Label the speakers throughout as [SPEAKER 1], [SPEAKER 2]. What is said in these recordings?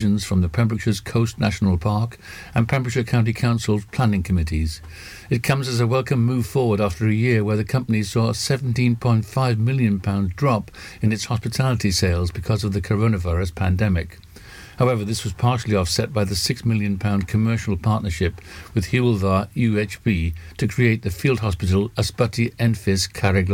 [SPEAKER 1] from the Pembrokeshire's Coast National Park and Pembrokeshire County Council's planning committees. It comes as a welcome move forward after a year where the company saw a £17.5 million drop in its hospitality sales because of the coronavirus pandemic. However, this was partially offset by the £6 million commercial partnership with Dda UHB to create the field hospital Ysbyty Enfys Carreg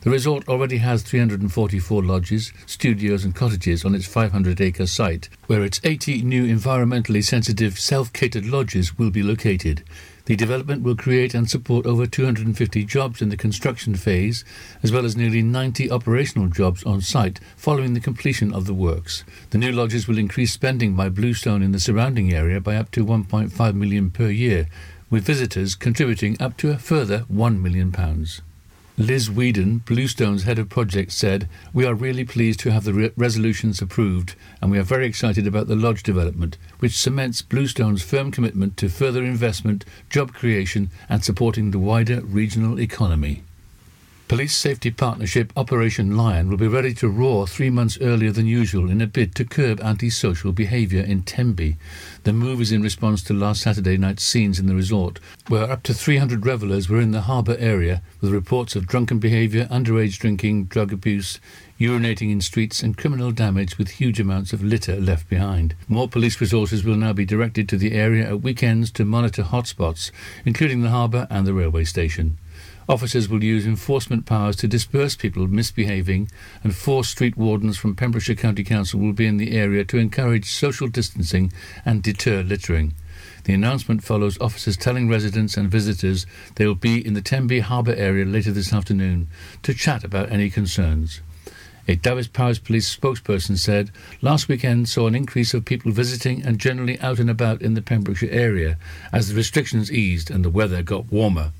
[SPEAKER 1] the resort already has 344 lodges, studios, and cottages on its 500 acre site, where its 80 new environmentally sensitive self catered lodges will be located. The development will create and support over 250 jobs in the construction phase, as well as nearly 90 operational jobs on site following the completion of the works. The new lodges will increase spending by Bluestone in the surrounding area by up to 1.5 million per year, with visitors contributing up to a further 1 million pounds. Liz Whedon, Bluestone's head of project, said, We are really pleased to have the re- resolutions approved, and we are very excited about the lodge development, which cements Bluestone's firm commitment to further investment, job creation, and supporting the wider regional economy. Police Safety Partnership Operation Lion will be ready to roar three months earlier than usual in a bid to curb antisocial behaviour in Tenby. The move is in response to last Saturday night's scenes in the resort, where up to 300 revellers were in the harbour area with reports of drunken behaviour, underage drinking, drug abuse, urinating in streets, and criminal damage with huge amounts of litter left behind. More police resources will now be directed to the area at weekends to monitor hotspots, including the harbour and the railway station. Officers will use enforcement powers to disperse people misbehaving, and four street wardens from Pembrokeshire County Council will be in the area to encourage social distancing and deter littering. The announcement follows officers telling residents and visitors they will be in the Tenby Harbour area later this afternoon to chat about any concerns. A Dyfed-Powys Police spokesperson said last weekend saw an increase of people visiting and generally out and about in the Pembrokeshire area as the restrictions eased and the weather got warmer.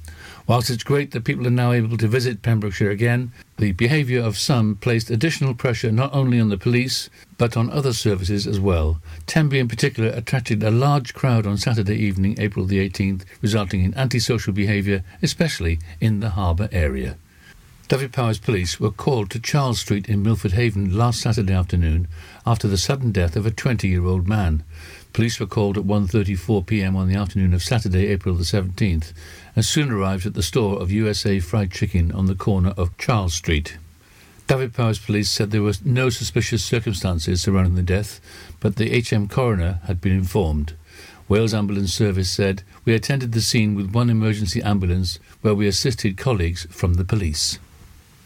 [SPEAKER 1] Whilst it's great that people are now able to visit Pembrokeshire again, the behaviour of some placed additional pressure not only on the police, but on other services as well. Tenby in particular attracted a large crowd on Saturday evening, April the 18th, resulting in antisocial behaviour, especially in the harbour area. Dyfed-Powys police were called to Charles Street in Milford Haven last Saturday afternoon after the sudden death of a 20-year-old man. Police were called at 1:34 p.m. on the afternoon of Saturday, April the 17th, and soon arrived at the store of USA Fried Chicken on the corner of Charles Street. Dyfed-Powys police said there were no suspicious circumstances surrounding the death, but the HM coroner had been informed. Wales Ambulance Service said, We attended the scene with one emergency ambulance where we assisted colleagues from the police.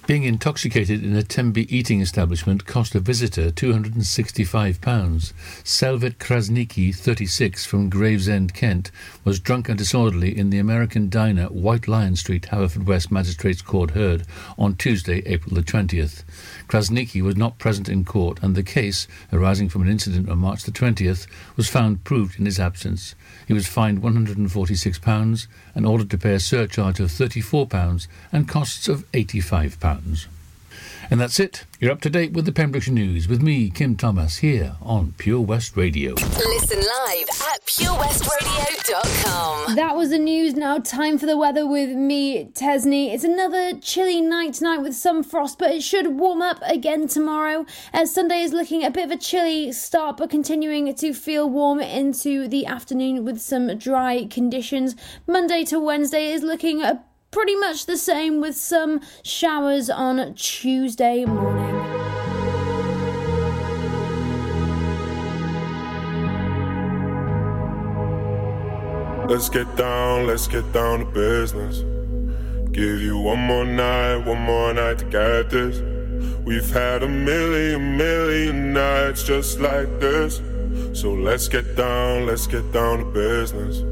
[SPEAKER 1] Being intoxicated in a Tenby eating establishment cost a visitor £265. Selvet Krasniki, 36, from Gravesend, Kent, was drunk and disorderly in the American diner White Lion Street, Haverfordwest Magistrates Court heard on Tuesday, April the 20th. Krasniki was not present in court, and the case, arising from an incident on March the 20th, was found proved in his absence. He was fined £146 and ordered to pay a surcharge of £34 and costs of £85. And that's it. You're up to date with the Pembrokeshire News with me, Kim Thomas, here on Pure West Radio.
[SPEAKER 2] Listen live at purewestradio.com.
[SPEAKER 3] That was the news. Now, time for the weather with me, Tesni. It's another chilly night tonight with some frost, but it should warm up again tomorrow. As Sunday is looking a bit of a chilly start, but continuing to feel warm into the afternoon with some dry conditions. Monday to Wednesday is looking a pretty much the same with some showers on Tuesday morning.
[SPEAKER 4] Let's get down, let's get down to business. Give you one more night, one more night to get this. We've had a million, million nights just like this. So let's get down, let's get down to business.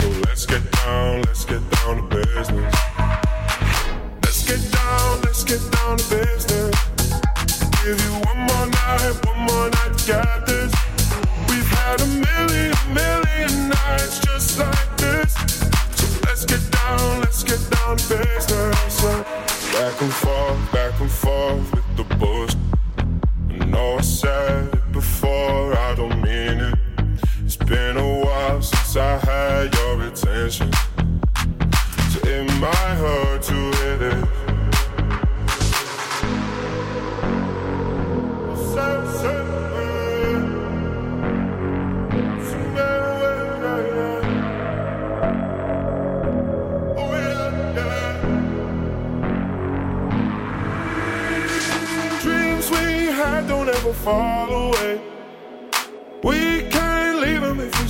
[SPEAKER 4] So let's get down, let's get down to business. Let's get down, let's get down to business. Give you one more night, one more night this. We've had a million million, nights just like this. So let's get down, let's get down to business. Back and forth, back and forth with the bush. I know I said before, I don't mean it. Been a while since I had your attention. So it might hurt to hit it. Dreams we had don't ever fall away. We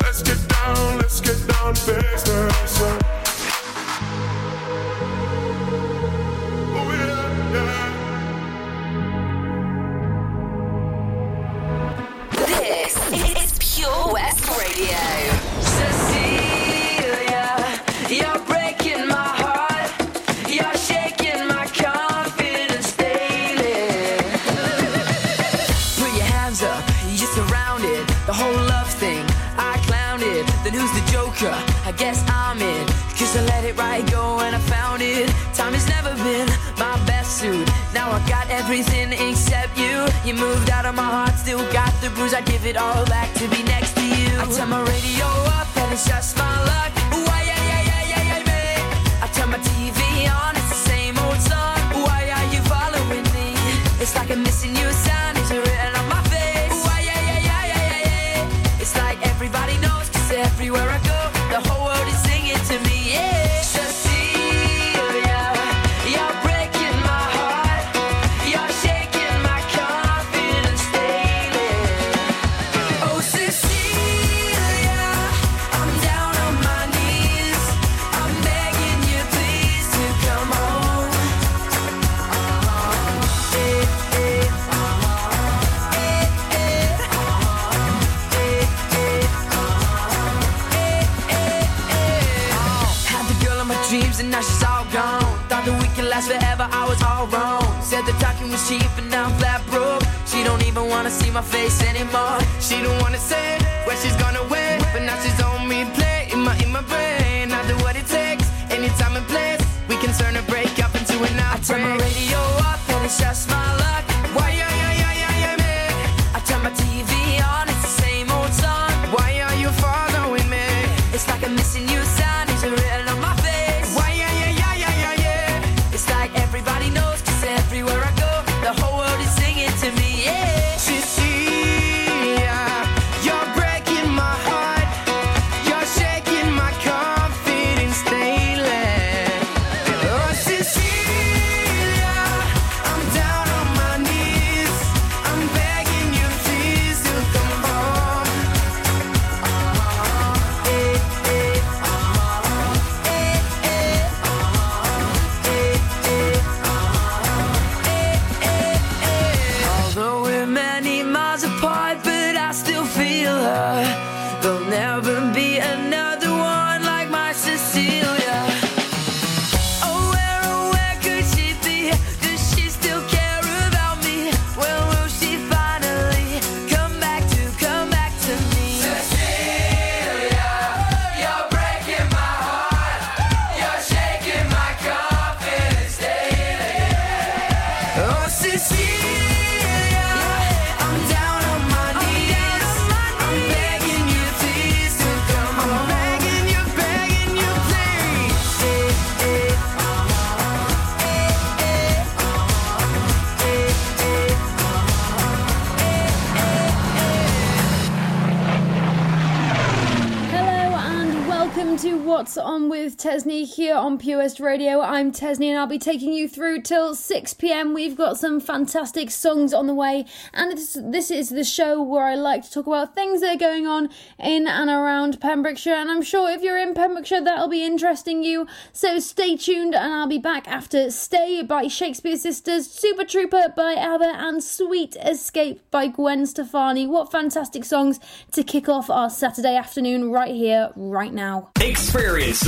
[SPEAKER 4] Let's get down, let's get down business.
[SPEAKER 5] You. Moved out of my heart, still got the bruise. I give it all back to be next to you. I turn my radio up and it's just my luck. Why, yeah, yeah, yeah, yeah, yeah, yeah. I turn my TV on, it's the same old song. Why are you following me? It's like I'm
[SPEAKER 3] On with Tesni here on Pure West Radio. I'm Tesni and I'll be taking you through till 6 pm. We've got some fantastic songs on the way, and this, this is the show where I like to talk about things that are going on in and around Pembrokeshire. And I'm sure if you're in Pembrokeshire, that'll be interesting you. So stay tuned, and I'll be back after Stay by Shakespeare Sisters, Super Trooper by ABBA, and Sweet Escape by Gwen Stefani. What fantastic songs to kick off our Saturday afternoon right here, right now.
[SPEAKER 6] Experience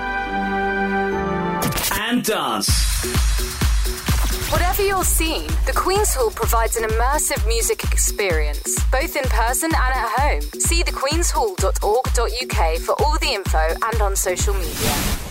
[SPEAKER 6] and dance.
[SPEAKER 2] Whatever your scene, the Queen's Hall provides an immersive music experience, both in person and at home. See thequeenshall.org.uk for all the info and on social media.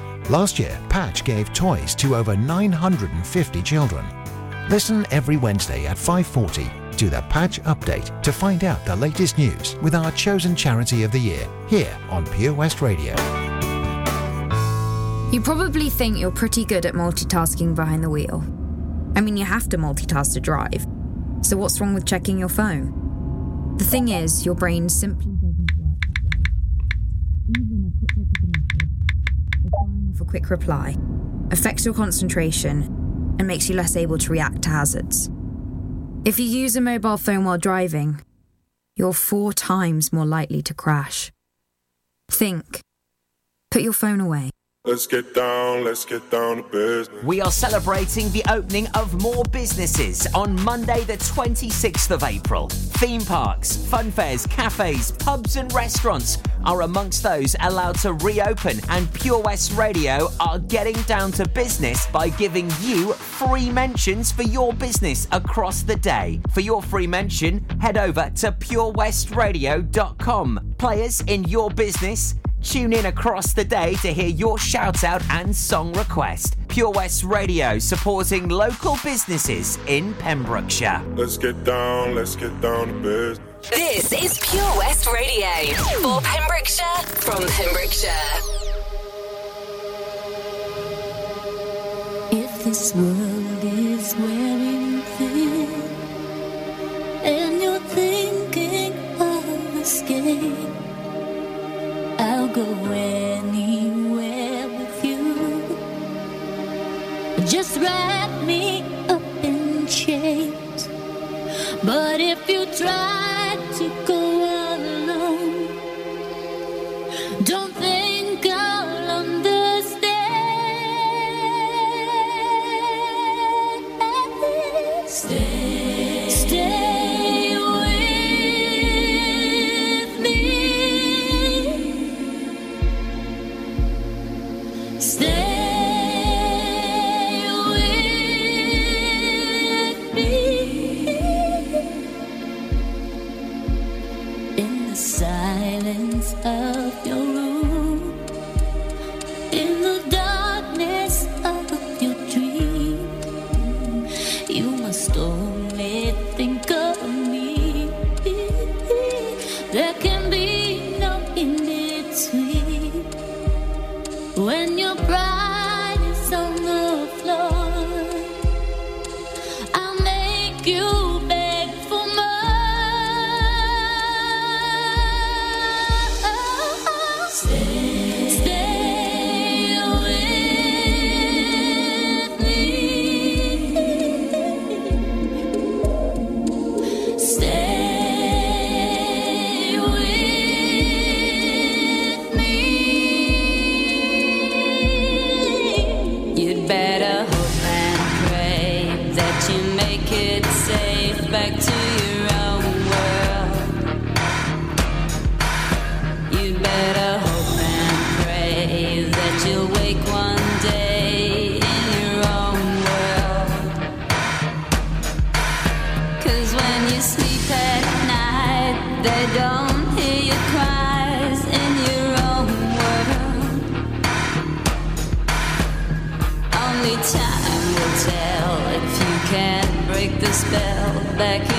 [SPEAKER 7] Last year, Patch gave toys to over 950 children. Listen every Wednesday at 5:40 to the Patch Update to find out the latest news with our chosen charity of the year here on Pure West Radio.
[SPEAKER 8] You probably think you're pretty good at multitasking behind the wheel. I mean, you have to multitask to drive. So what's wrong with checking your phone? The thing is, your brain simply doesn't work. Even a quick look at a message, or a quick reply, affects your concentration and makes you less able to react to hazards. If you use a mobile phone while driving, you're four times more likely to crash. Think. Put your phone away.
[SPEAKER 4] Let's get down, let's get down to business.
[SPEAKER 9] We are celebrating the opening of more businesses on Monday, the 26th of April. Theme parks, fun fairs, cafes, pubs, and restaurants are amongst those allowed to reopen, and Pure West Radio are getting down to business by giving you free mentions for your business across the day. For your free mention, head over to purewestradio.com. Players in your business, Tune in across the day to hear your shout out and song request. Pure West Radio supporting local businesses in Pembrokeshire.
[SPEAKER 4] Let's get down, let's get down to business.
[SPEAKER 2] This is Pure West Radio for Pembrokeshire from Pembrokeshire.
[SPEAKER 10] If this world go anywhere with you. Just wrap me up in chains. But if you try
[SPEAKER 5] when your pride is on the floor.
[SPEAKER 10] Back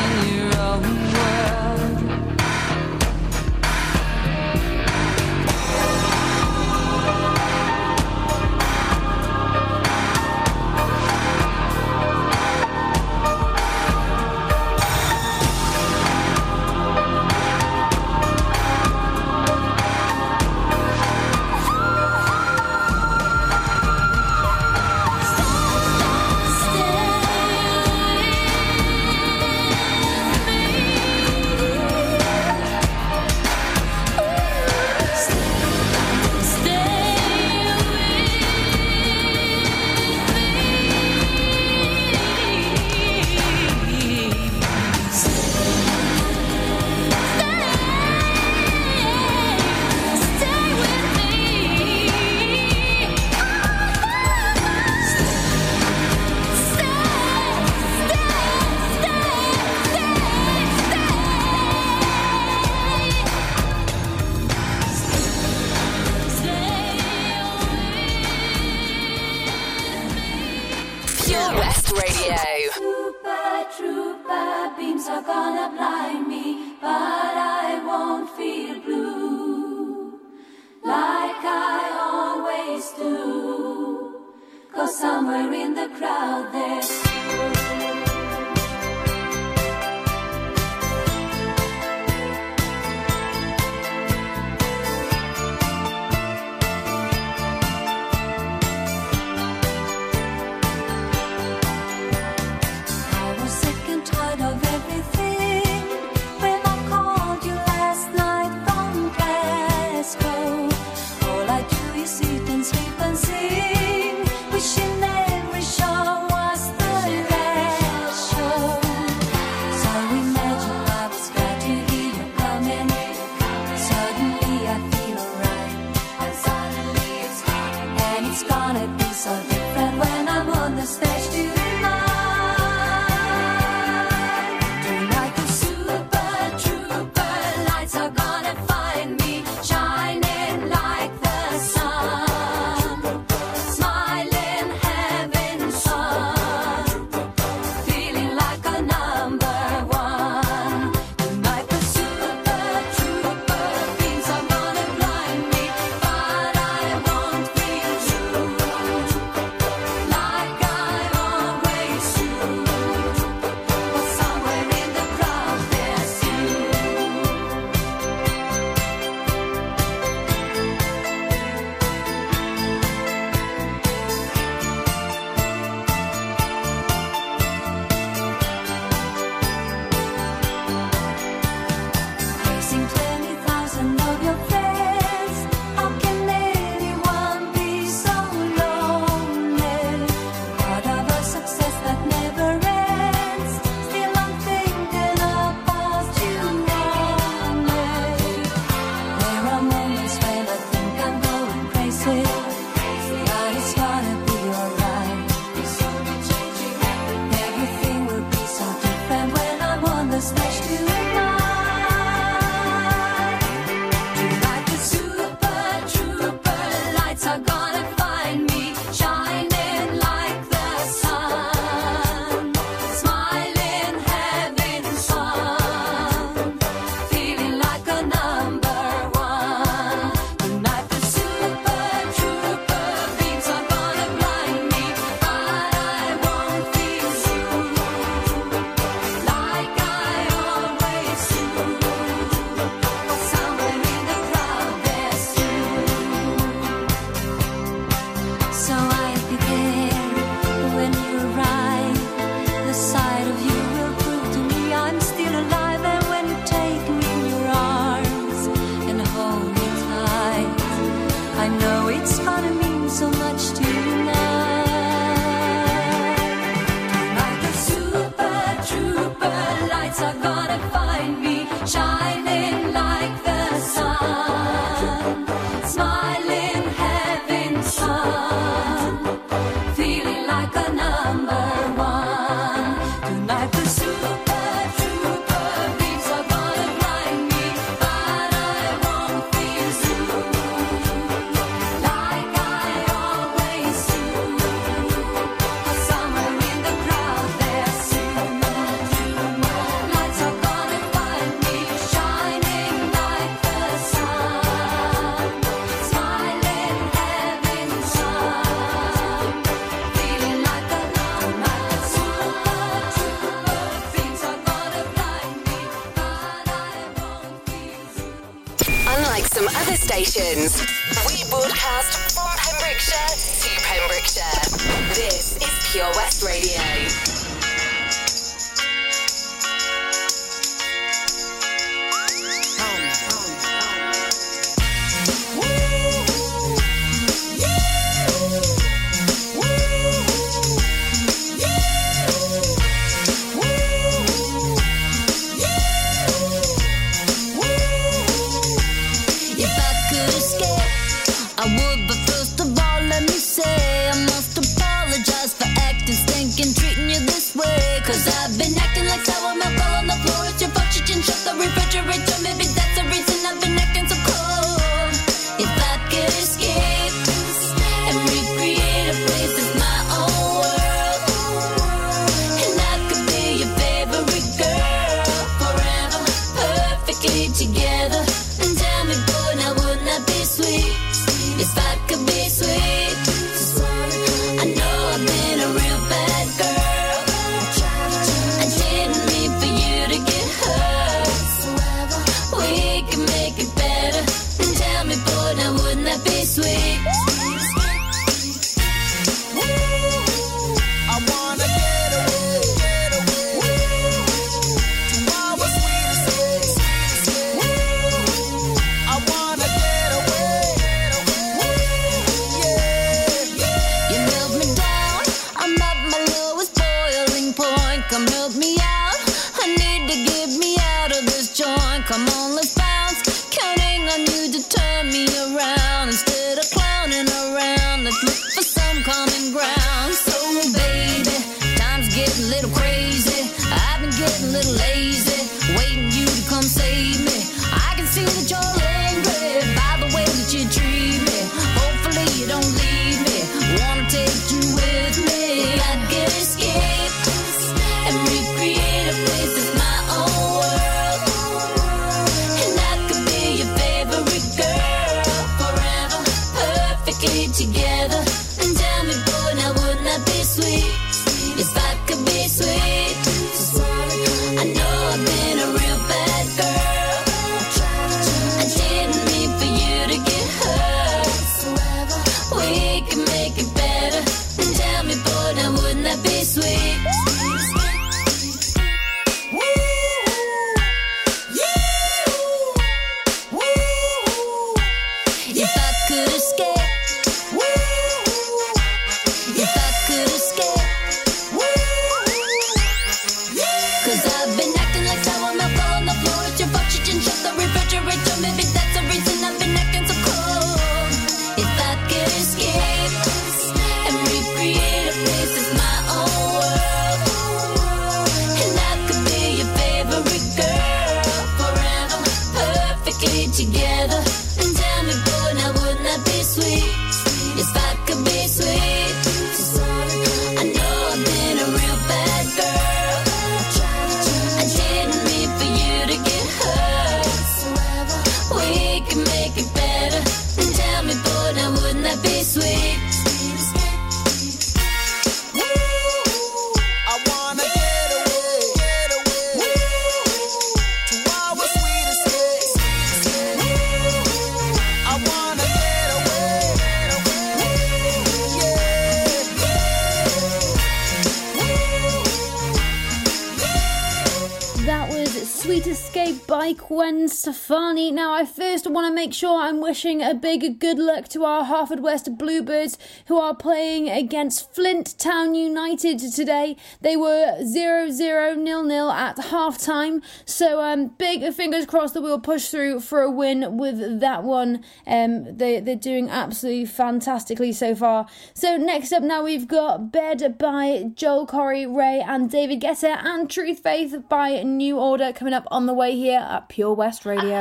[SPEAKER 11] make
[SPEAKER 3] sure I'm wishing a big good luck to our Harford West Bluebirds who are playing against Flint Town United today. They were 0 0 0 0 at half time. So um, big fingers crossed that we'll push through for a win with that one. Um, they, they're doing absolutely fantastically so far. So next up now we've got Bed by Joel Corry Raye and David Guetta and True Faith by New Order coming up on the way here at Pure West Radio.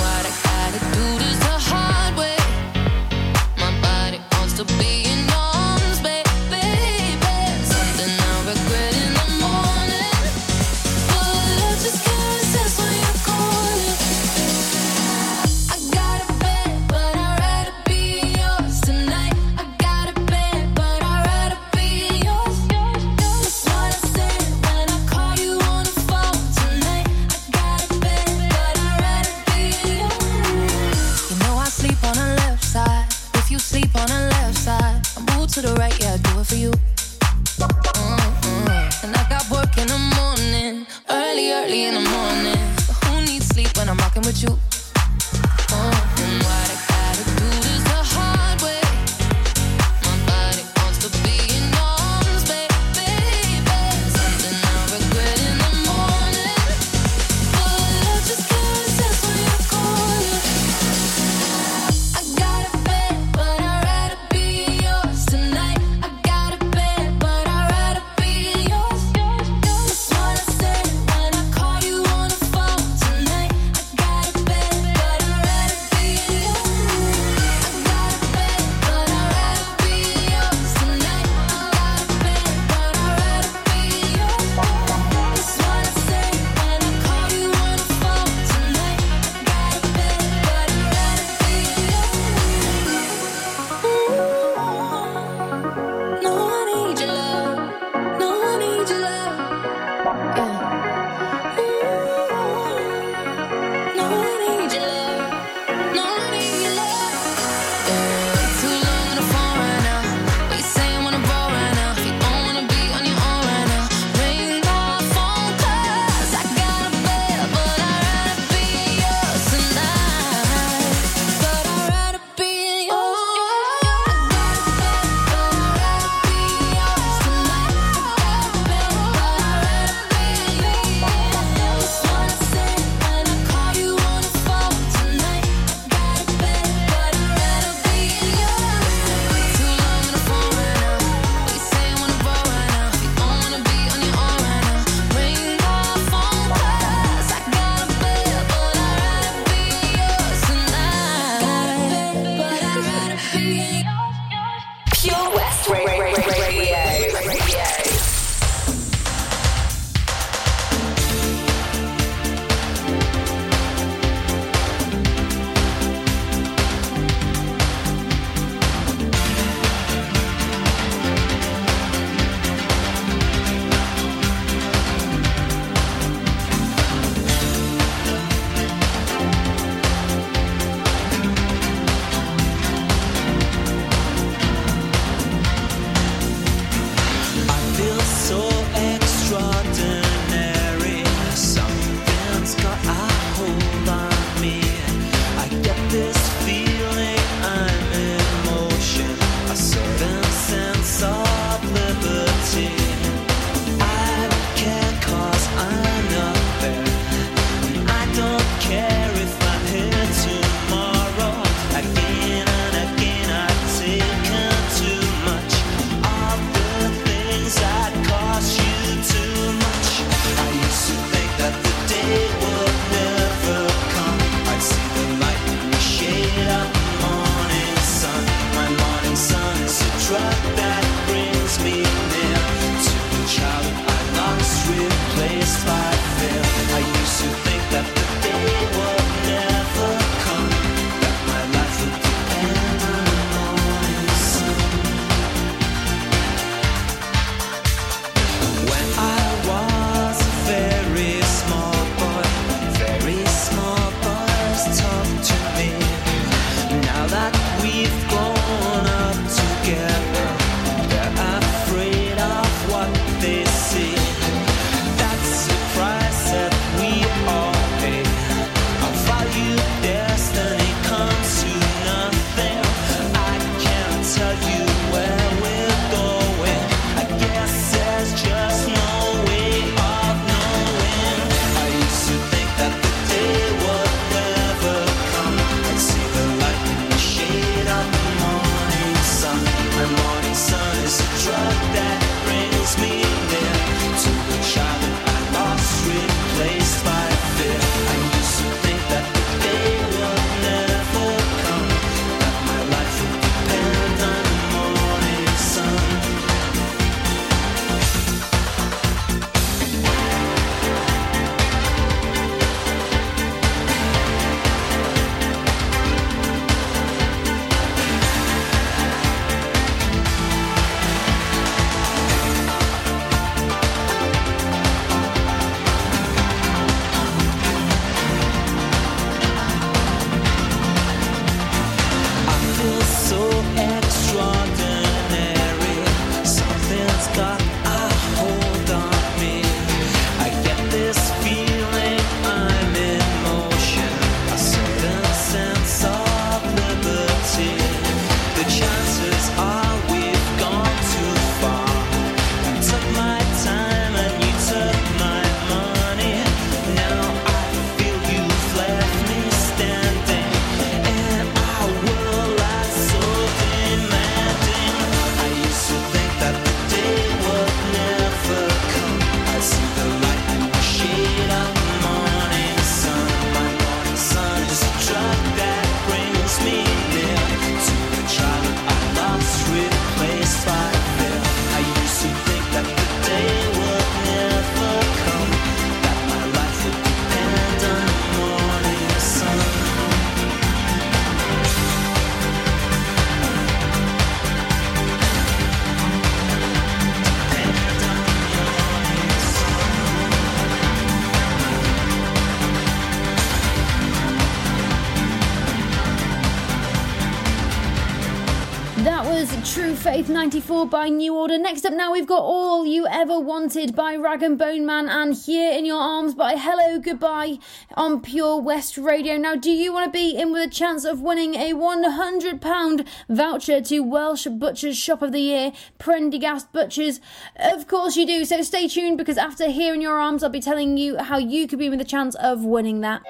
[SPEAKER 12] 94 by New Order. Next up now we've got All You Ever Wanted by Rag and Bone Man and Here in Your Arms by Hellogoodbye on Pure West Radio. Now, do you want to be in with a chance of winning a £100 voucher to Welsh Butchers Shop of the Year, Prendergast Butchers? Of course you do, so stay tuned because after Here in Your Arms, I'll be telling you how you could be in with a chance of winning that.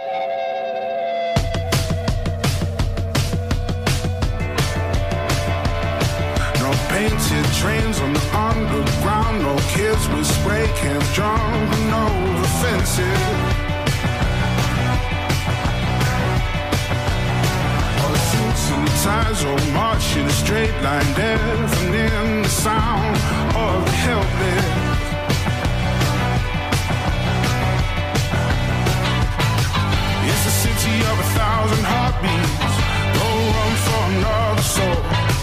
[SPEAKER 13] Painted trains on the underground. No kids with spray cans drawn over fences. All the suits and ties all march in a straight line, deafening the sound of the helpless. It's a city of a thousand heartbeats. No room for another soul.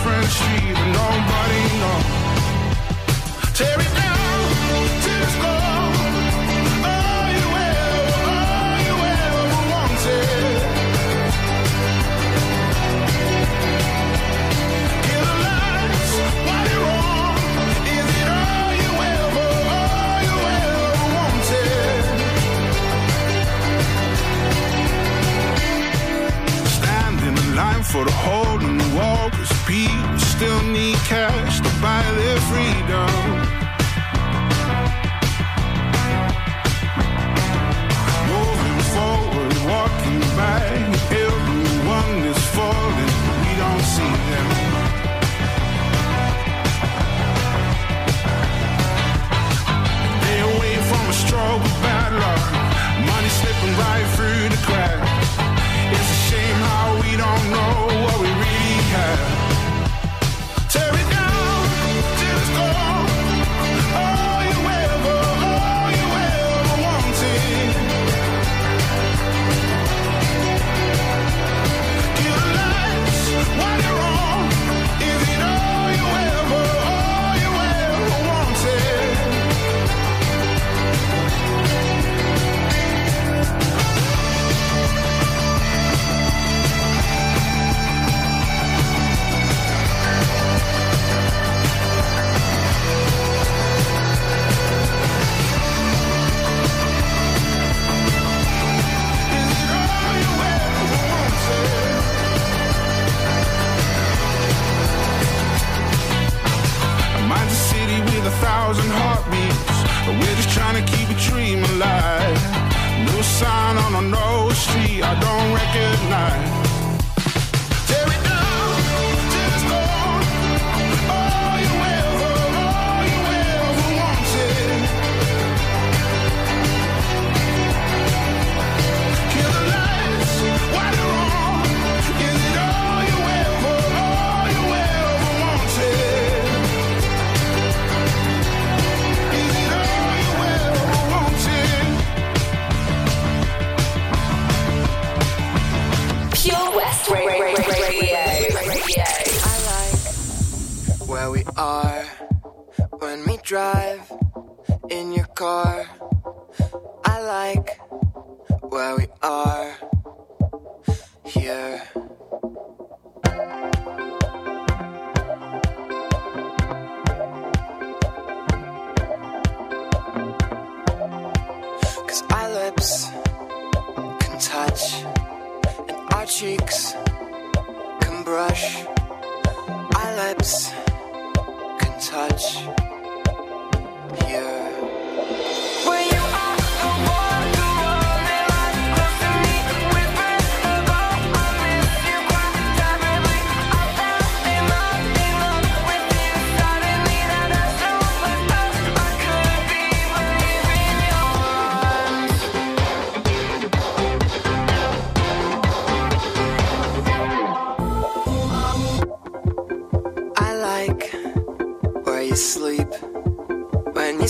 [SPEAKER 13] Street, but nobody knows. Tear it down. All oh, you ever, all oh, you ever wanted. The on. Is it all you ever, all you ever wanted? Stand in line for the hole still need cash to buy their freedom.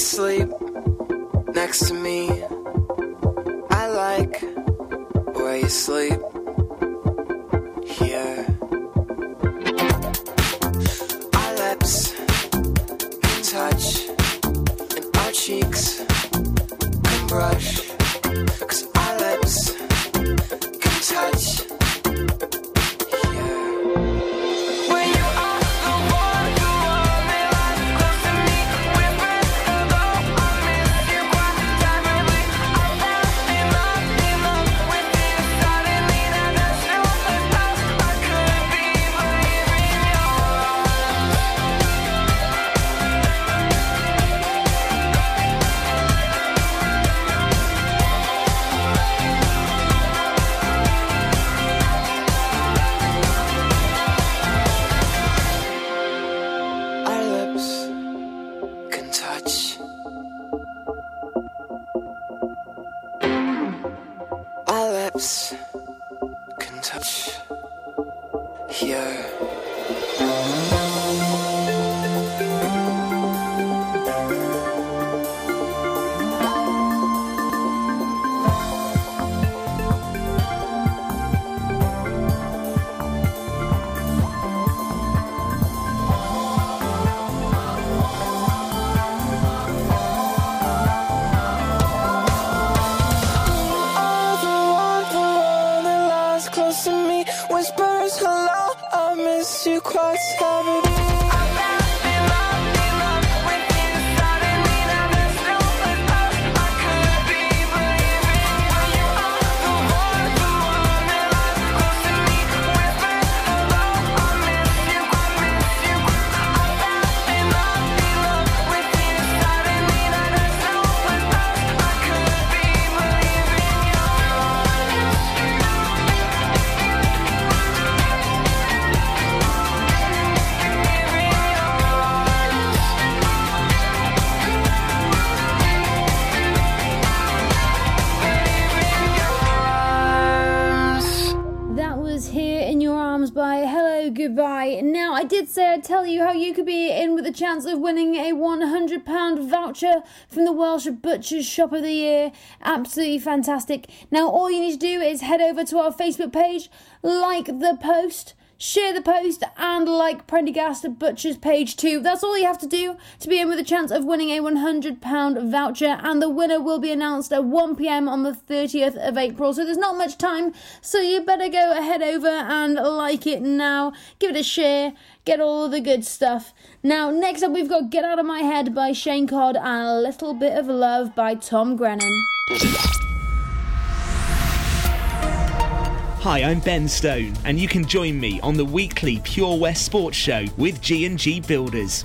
[SPEAKER 14] Sleep next to me.
[SPEAKER 3] How you could be in with a chance of winning a £100 voucher from the Welsh Butchers Shop of the Year. Absolutely fantastic. Now, all you need to do is head over to our Facebook page, like the post. Share the post and like Prendergast Butcher's page too. That's all you have to do to be in with a chance of winning a £100 voucher, and the winner will be announced at 1pm on the 30th of April. So there's not much time, so you better go ahead over and like it now. Give it a share, get all the good stuff. Now, next up, we've got Get Out of My Head by Shane Codd and A Little Bit of Love by Tom Grennan.
[SPEAKER 15] Hi, I'm Ben Stone, and you can join me on the weekly Pure West Sports Show with G&G Builders.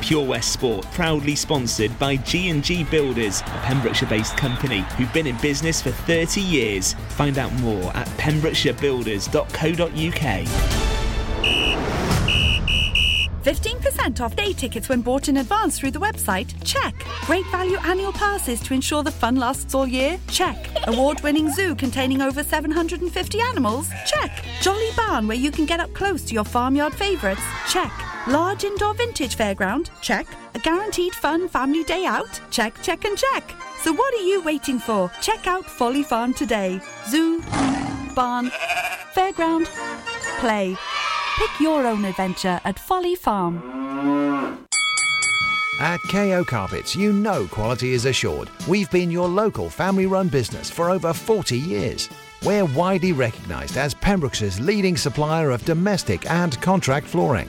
[SPEAKER 15] Pure West Sport, proudly sponsored by G&G Builders, a Pembrokeshire-based company who've been in business for 30 years. Find out more at pembrokeshirebuilders.co.uk.
[SPEAKER 16] 15% off day tickets when bought in advance through the website? Check. Great value annual passes to ensure the fun lasts all year? Check. Award winning zoo containing over 750 animals? Check. Jolly Barn where you can get up close to your farmyard favourites? Check. Large indoor vintage fairground? Check. A guaranteed fun family day out? Check, check, and check. So what are you waiting for? Check out Folly Farm today. Zoo, barn, fairground, play. Pick your own adventure at Folly Farm.
[SPEAKER 10] At KO Carpets, you know quality is assured. We've been your local family run business for over 40 years. We're widely recognised as Pembroke's leading supplier of domestic and contract flooring.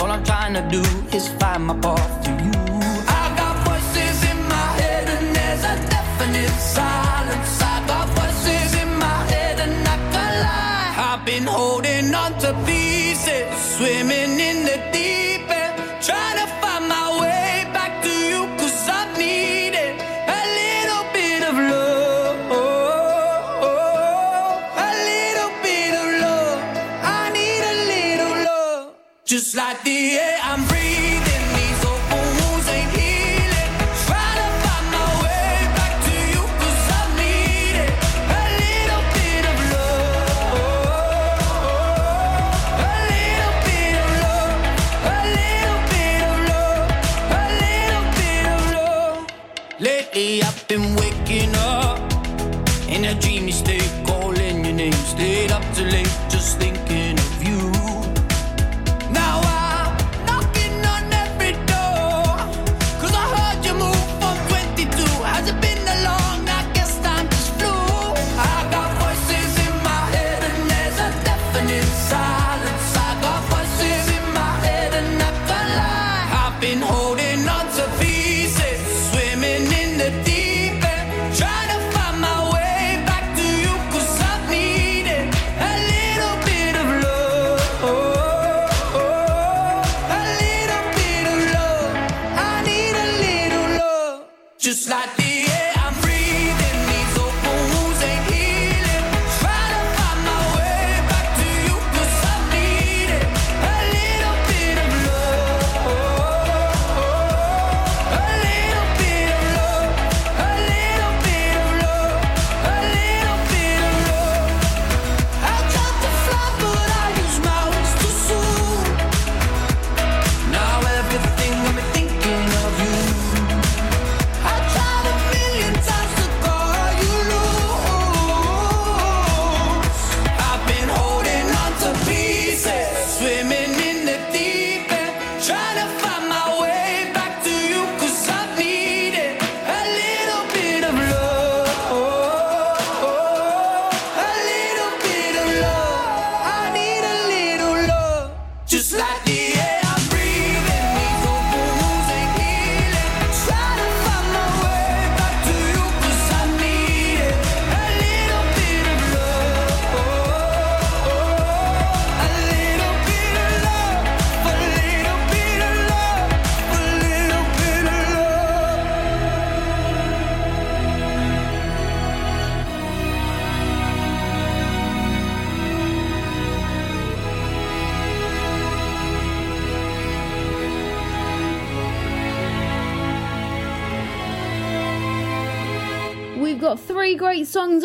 [SPEAKER 17] All I'm trying to do is find my ball Just like the air I'm breathing.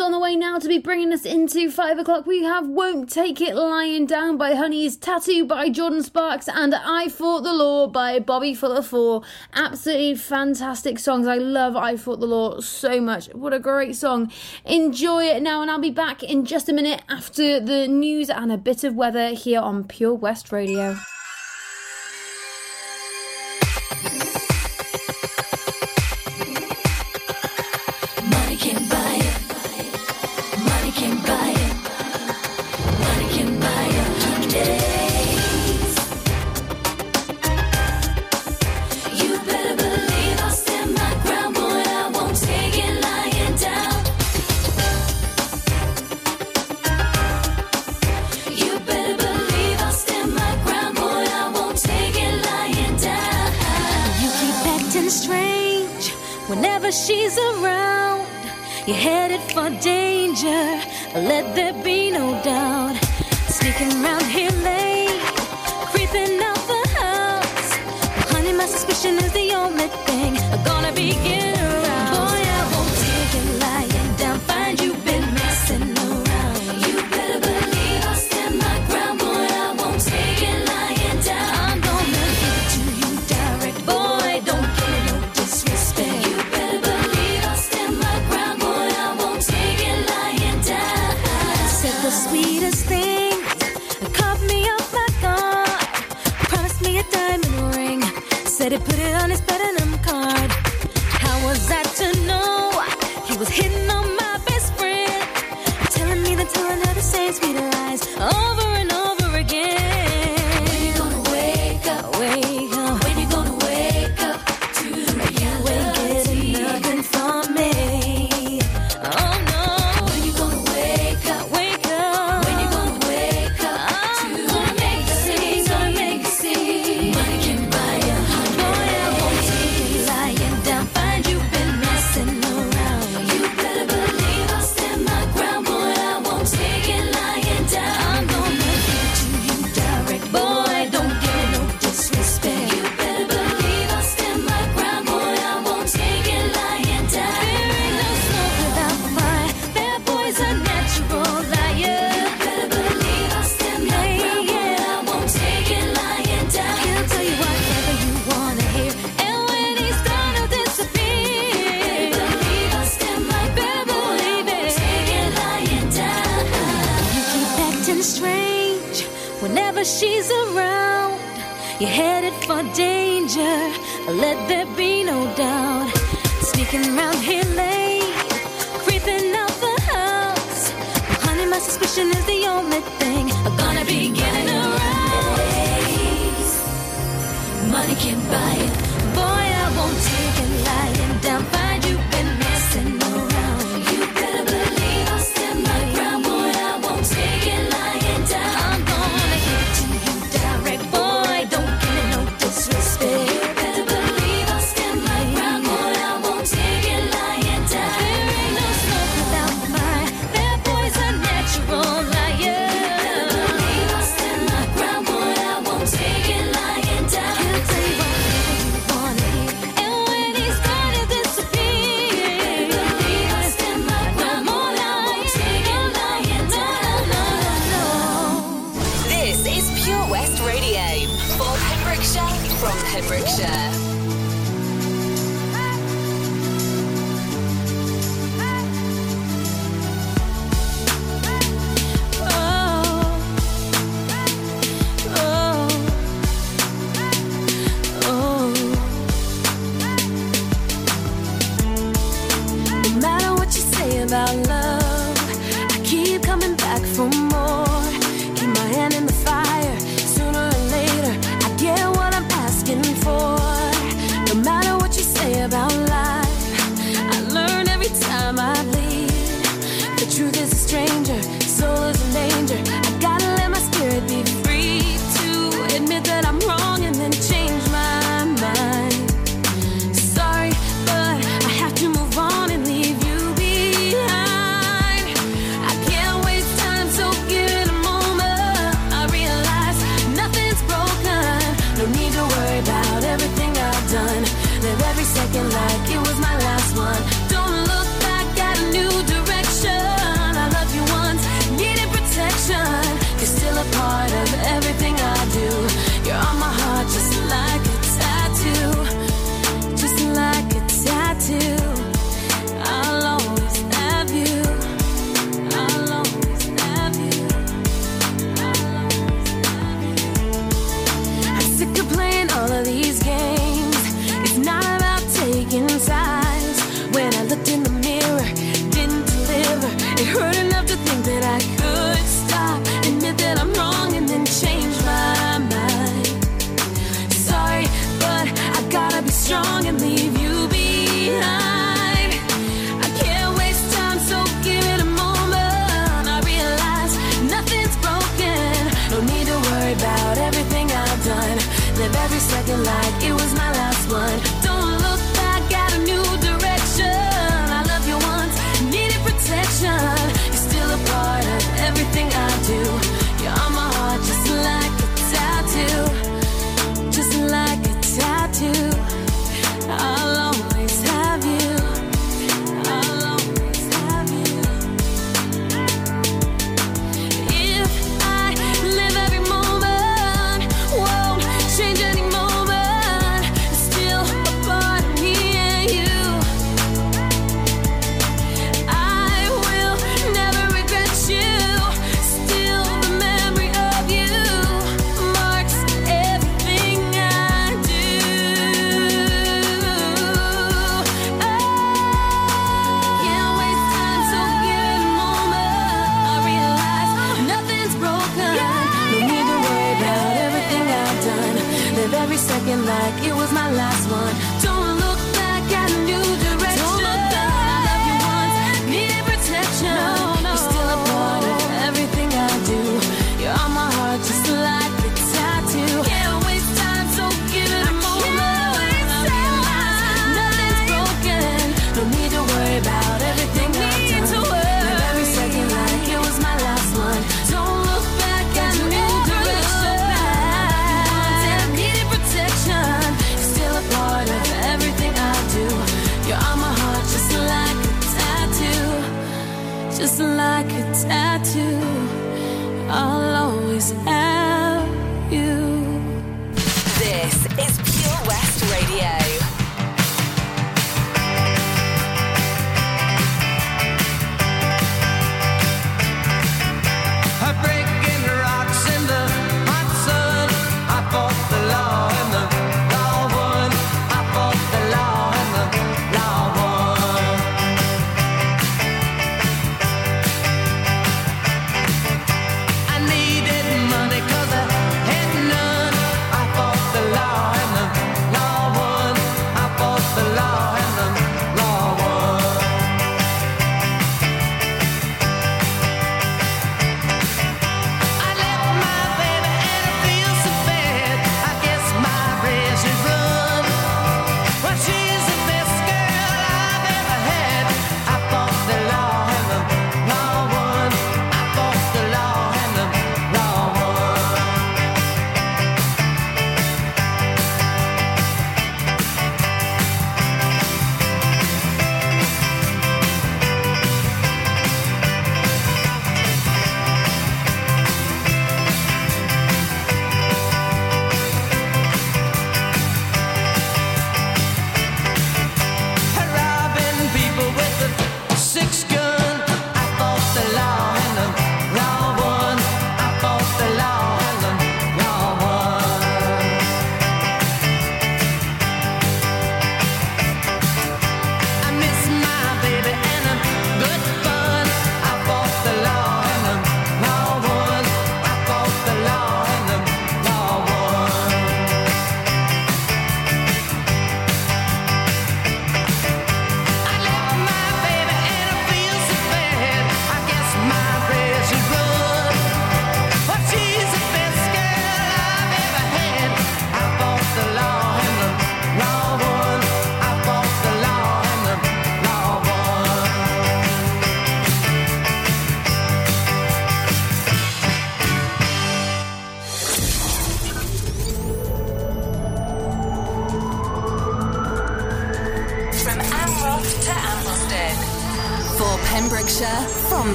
[SPEAKER 17] on the way now to
[SPEAKER 3] be bringing us into five o'clock. We have Won't Take It Lying Down by Honeyz, Tattoo by Jordin Sparks, and I Fought the Law by Bobby Fuller Four. Absolutely fantastic songs. I love I Fought the Law so much. What a great song. Enjoy it now, and I'll be back in just a minute after the news and a bit of weather here on Pure West Radio.
[SPEAKER 10] You're headed for danger, let there be no doubt. Sneaking around here late, creeping out the house. Honey, my suspicion is the only thing I'm gonna
[SPEAKER 5] begin. let there be no doubt. Sneaking around here late, creeping out the house. Honey, my suspicion is the only thing I'm gonna be.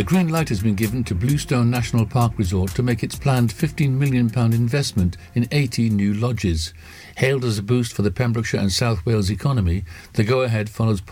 [SPEAKER 1] The green light has been given to Bluestone National Park Resort to make its planned £15 million investment in 80 new lodges. Hailed as a boost for the Pembrokeshire and South Wales economy, the go ahead follows